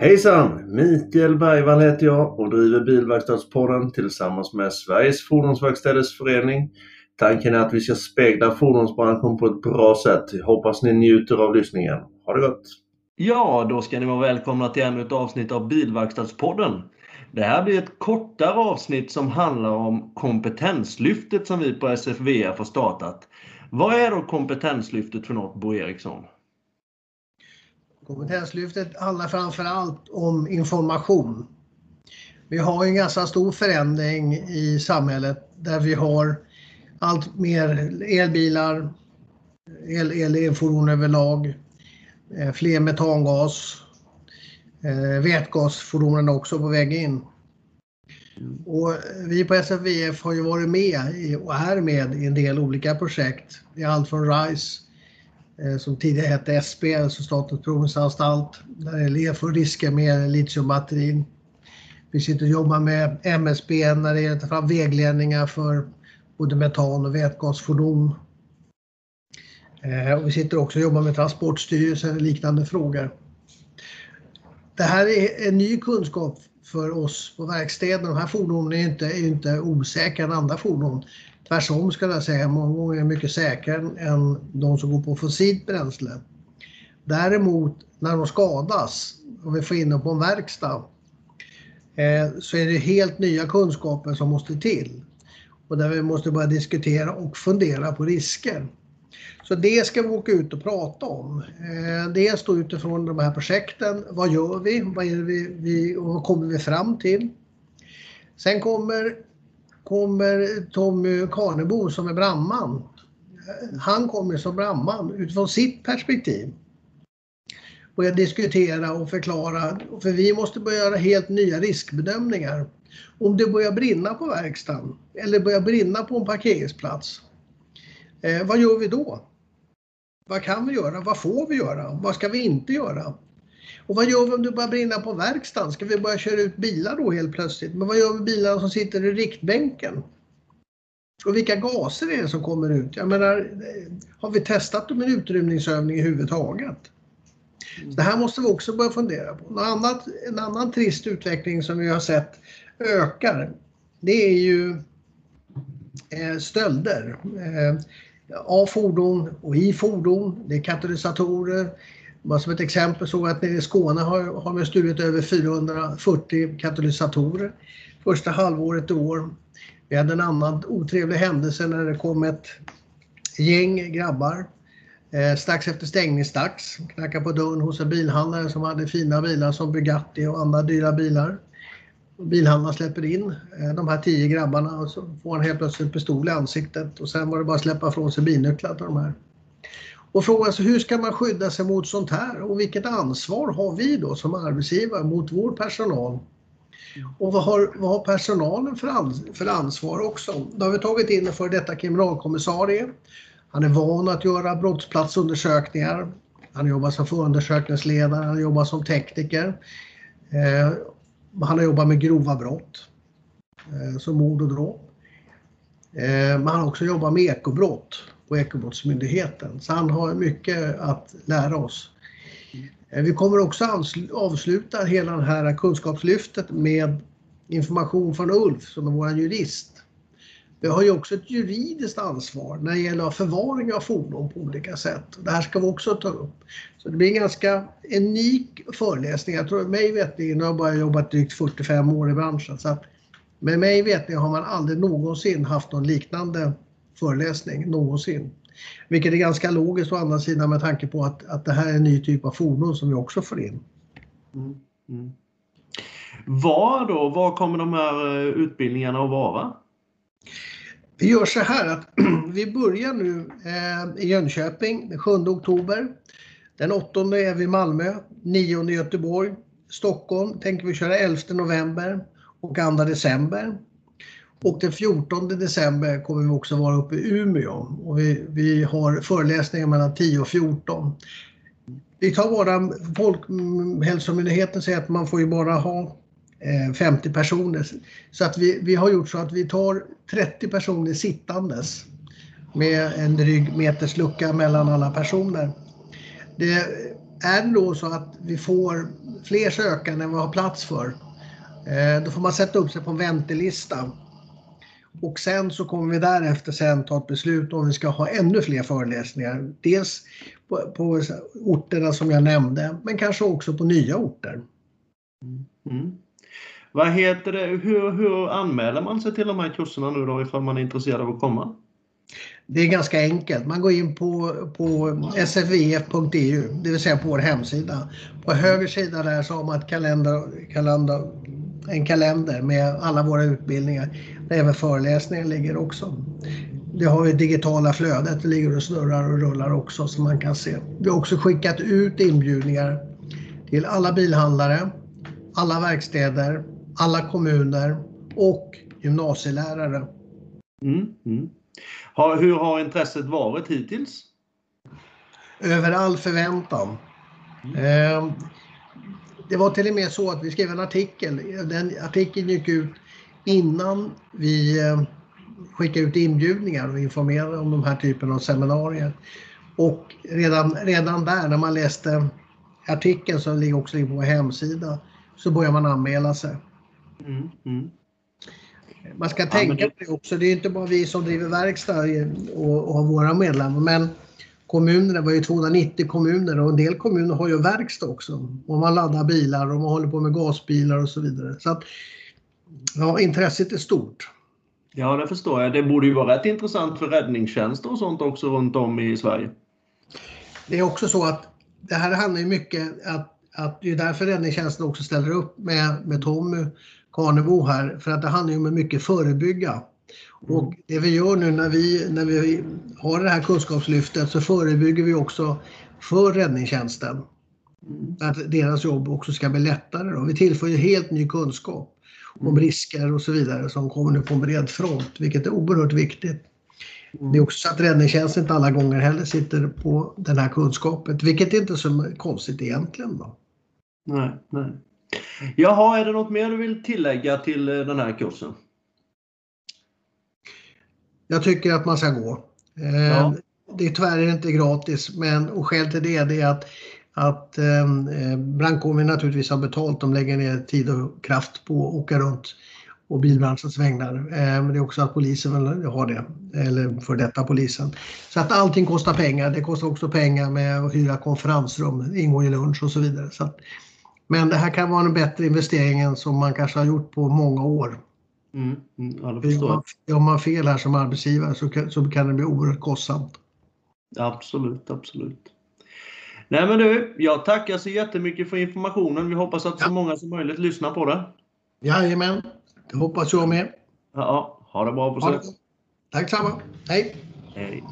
Hejsan! Mikael Bergvall heter jag och driver Bilverkstadspodden tillsammans med Sveriges Fordonsverkstäders Förening. Tanken är att vi ska spegla fordonsbranschen på ett bra sätt. Hoppas ni njuter av lyssningen. Ha det gott! Ja, då ska ni vara välkomna till ännu ett avsnitt av Bilverkstadspodden. Det här blir ett kortare avsnitt som handlar om kompetenslyftet som vi på SFVF har startat. Vad är då kompetenslyftet för något, Bo Eriksson? Kompetenslyftet handlar framför allt om information. Vi har en ganska stor förändring i samhället där vi har allt mer elbilar, el, el, elfordon överlag, eh, fler metangas, eh, vätgasfordonen också på väg in. Och vi på SFVF har ju varit med och är med i en del olika projekt. Det är allt från RISE Eh, som tidigare hette SP, alltså Statens provningsanstalt, där det är risker med litiumbatterin. Vi sitter och jobbar med MSB när det gäller att ta fram vägledningar för både metan och vätgasfordon. Eh, och vi sitter också och jobbar med Transportstyrelsen och liknande frågor. Det här är en ny kunskap för oss på verkstäden. De här fordonen är inte, är inte osäkrare än andra fordon. Tvärtom skulle jag säga, många gånger mycket säkrare än de som går på fossilt bränsle. Däremot när de skadas och vi får in dem på en verkstad eh, så är det helt nya kunskaper som måste till. Och där vi måste börja diskutera och fundera på risker. Så det ska vi åka ut och prata om. Eh, dels då utifrån de här projekten. Vad gör vi? Vad, är vi, vi och vad kommer vi fram till? Sen kommer kommer Tommy Karnebo som är brandman. Han kommer som brandman utifrån sitt perspektiv. Börja diskutera och förklara, för vi måste börja göra helt nya riskbedömningar. Om det börjar brinna på verkstaden eller börjar brinna på en parkeringsplats, eh, vad gör vi då? Vad kan vi göra? Vad får vi göra? Vad ska vi inte göra? Och vad gör vi om det börjar brinna på verkstaden? Ska vi börja köra ut bilar då helt plötsligt? Men vad gör vi med bilarna som sitter i riktbänken? Och vilka gaser är det som kommer ut? Jag menar, har vi testat dem i en utrymningsövning överhuvudtaget? Det här måste vi också börja fundera på. Något annat, en annan trist utveckling som vi har sett ökar, det är ju eh, stölder. Eh, Av fordon och i fordon. Det är katalysatorer, bara som ett exempel såg jag att nere i Skåne har, har man stulit över 440 katalysatorer första halvåret i år. Vi hade en annan otrevlig händelse när det kom ett gäng grabbar eh, strax efter stängningsdags. Knackade på dörren hos en bilhandlare som hade fina bilar som Bugatti och andra dyra bilar. Bilhandlaren släpper in eh, de här tio grabbarna och så får han helt plötsligt en pistol i ansiktet och sen var det bara att släppa ifrån sig bilnycklar till de här. Och frågan är alltså, hur ska man skydda sig mot sånt här och vilket ansvar har vi då som arbetsgivare mot vår personal? Och vad har, vad har personalen för, ans för ansvar också? Då har vi tagit in en före detta kriminalkommissarie. Han är van att göra brottsplatsundersökningar. Han jobbar som förundersökningsledare, han jobbar som tekniker. Eh, han har jobbat med grova brott, eh, som mord och dråp. Eh, men han har också jobbat med ekobrott på Ekobrottsmyndigheten. Så han har mycket att lära oss. Eh, vi kommer också avsluta hela det här kunskapslyftet med information från Ulf som är vår jurist. Vi har ju också ett juridiskt ansvar när det gäller förvaring av fordon på olika sätt. Det här ska vi också ta upp. Så det blir en ganska unik föreläsning. Jag tror mig vetligen, jag har bara jobbat drygt 45 år i branschen, så att med mig vetligen har man aldrig någonsin haft någon liknande föreläsning någonsin. Vilket är ganska logiskt å andra sidan med tanke på att, att det här är en ny typ av fordon som vi också får in. Mm. Mm. Var då? Var kommer de här eh, utbildningarna att vara? Vi gör så här att vi börjar nu eh, i Jönköping den 7 oktober. Den 8 är vi i Malmö, 9 i Göteborg. Stockholm tänker vi köra 11 november och 2 december. Och den 14 december kommer vi också vara uppe i Umeå och vi, vi har föreläsningar mellan 10 och 14. Vi tar bara, Folkhälsomyndigheten säger att man får ju bara ha eh, 50 personer. Så att vi, vi har gjort så att vi tar 30 personer sittandes med en dryg meters lucka mellan alla personer. Det, är det då så att vi får fler sökande än vi har plats för, eh, då får man sätta upp sig på en väntelista. Och sen så kommer vi därefter sen ta ett beslut om vi ska ha ännu fler föreläsningar. Dels på, på orterna som jag nämnde, men kanske också på nya orter. Mm. Vad heter det, hur, hur anmäler man sig till de här kurserna nu då ifall man är intresserad av att komma? Det är ganska enkelt. Man går in på, på sfvf.eu, det vill säga på vår hemsida. På höger sida där så har man ett kalender, kalender, en kalender med alla våra utbildningar. Även föreläsningar ligger också. Det har vi digitala flödet, det ligger och snurrar och rullar också som man kan se. Vi har också skickat ut inbjudningar till alla bilhandlare, alla verkstäder, alla kommuner och gymnasielärare. Mm, mm. Hur har intresset varit hittills? Över all förväntan. Eh, det var till och med så att vi skrev en artikel. Den artikeln gick ut innan vi eh, skickade ut inbjudningar och informerade om de här typen av seminarier. Och redan, redan där när man läste artikeln som ligger också på vår hemsida så börjar man anmäla sig. Mm, mm. Man ska tänka ja, det... på det också. Det är inte bara vi som driver verkstad och, och har våra medlemmar. Men kommunerna var ju 290 kommuner och en del kommuner har ju verkstad också. Och man laddar bilar och man håller på med gasbilar och så vidare. Så att, ja, intresset är stort. Ja, det förstår jag. Det borde ju vara rätt intressant för räddningstjänster och sånt också runt om i Sverige. Det är också så att det här handlar ju mycket att, att det är därför räddningstjänsten också ställer upp med, med Tommy Karnebo här för att det handlar ju om mycket förebygga. Mm. Och det vi gör nu när vi, när vi har det här kunskapslyftet så förebygger vi också för räddningstjänsten. Mm. Att deras jobb också ska bli lättare. Då. Vi tillför ju helt ny kunskap om mm. risker och så vidare som kommer nu på en bred front, vilket är oerhört viktigt. Mm. Det är också så att räddningstjänsten inte alla gånger heller sitter på den här kunskapen, vilket är inte är så konstigt egentligen. Då. Nej, nej. Jaha, är det något mer du vill tillägga till eh, den här kursen? Jag tycker att man ska gå. Eh, ja. Det är tyvärr inte gratis men och skälet till det är att, att ehm, eh, brandkåren naturligtvis har betalt. De lägger ner tid och kraft på att åka runt och bilbranschens vägnar. Eh, men det är också att polisen har det, eller för detta polisen. Så att allting kostar pengar. Det kostar också pengar med att hyra konferensrum, ingå i lunch och så vidare. Så att, men det här kan vara en bättre investering än som man kanske har gjort på många år. Mm, mm, ja, Gör man fel här som arbetsgivare så kan, så kan det bli oerhört kostsamt. Absolut, absolut. Nej men du, jag tackar så jättemycket för informationen. Vi hoppas att så många som möjligt lyssnar på det. Jajamän, det hoppas jag med. Ja, ha det bra på så. Tack samma. Hej. Hej.